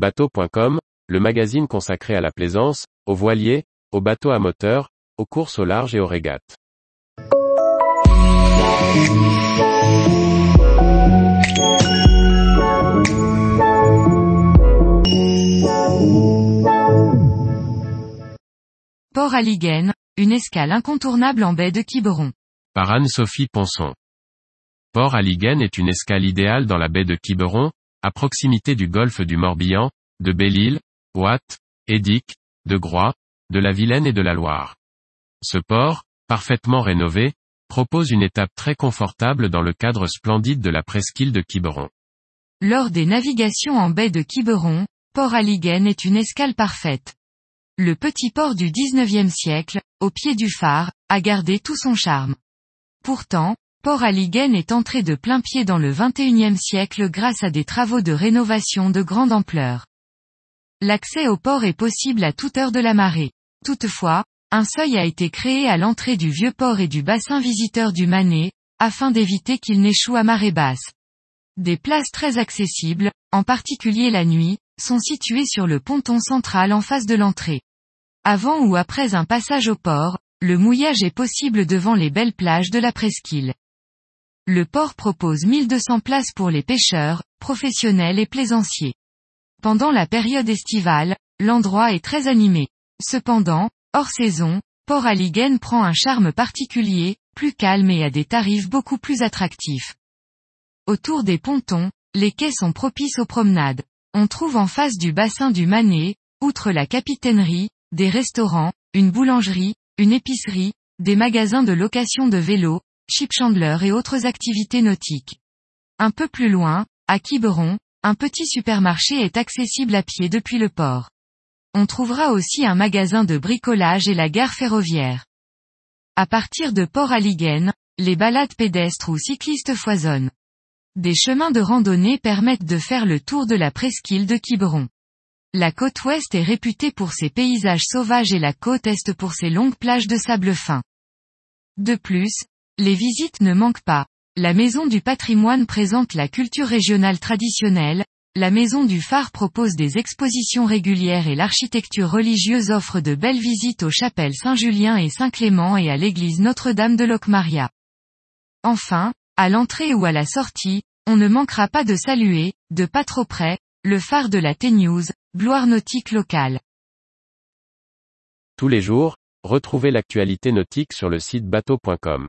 Bateau.com, le magazine consacré à la plaisance, aux voiliers, aux bateaux à moteur, aux courses au large et aux régates. Port Aliguen, une escale incontournable en baie de Quiberon. Par Anne-Sophie Ponson. Port Aliguen est une escale idéale dans la baie de Quiberon, à proximité du golfe du Morbihan, de Belle-Île, Ouate, Édic, de Groix, de la Vilaine et de la Loire. Ce port, parfaitement rénové, propose une étape très confortable dans le cadre splendide de la presqu'île de Quiberon. Lors des navigations en baie de Quiberon, Port Aliguen est une escale parfaite. Le petit port du 19e siècle, au pied du phare, a gardé tout son charme. Pourtant, Port Aliguen est entré de plein pied dans le 21e siècle grâce à des travaux de rénovation de grande ampleur. L'accès au port est possible à toute heure de la marée. Toutefois, un seuil a été créé à l'entrée du vieux port et du bassin visiteur du Manet, afin d'éviter qu'il n'échoue à marée basse. Des places très accessibles, en particulier la nuit, sont situées sur le ponton central en face de l'entrée. Avant ou après un passage au port, le mouillage est possible devant les belles plages de la presqu'île. Le port propose 1200 places pour les pêcheurs, professionnels et plaisanciers. Pendant la période estivale, l'endroit est très animé. Cependant, hors saison, Port Aliguen prend un charme particulier, plus calme et à des tarifs beaucoup plus attractifs. Autour des pontons, les quais sont propices aux promenades. On trouve en face du bassin du Manet, outre la capitainerie, des restaurants, une boulangerie, une épicerie, des magasins de location de vélos, chip chandler et autres activités nautiques. Un peu plus loin, à Quiberon, un petit supermarché est accessible à pied depuis le port. On trouvera aussi un magasin de bricolage et la gare ferroviaire. À partir de Port Aliguen, les balades pédestres ou cyclistes foisonnent. Des chemins de randonnée permettent de faire le tour de la presqu'île de Quiberon. La côte ouest est réputée pour ses paysages sauvages et la côte est pour ses longues plages de sable fin. De plus, les visites ne manquent pas. La Maison du patrimoine présente la culture régionale traditionnelle, la Maison du phare propose des expositions régulières et l'architecture religieuse offre de belles visites aux chapelles Saint-Julien et Saint-Clément et à l'église Notre-Dame de Locmaria. Enfin, à l'entrée ou à la sortie, on ne manquera pas de saluer, de pas trop près, le phare de la T-News, gloire nautique locale. Tous les jours, retrouvez l'actualité nautique sur le site bateau.com.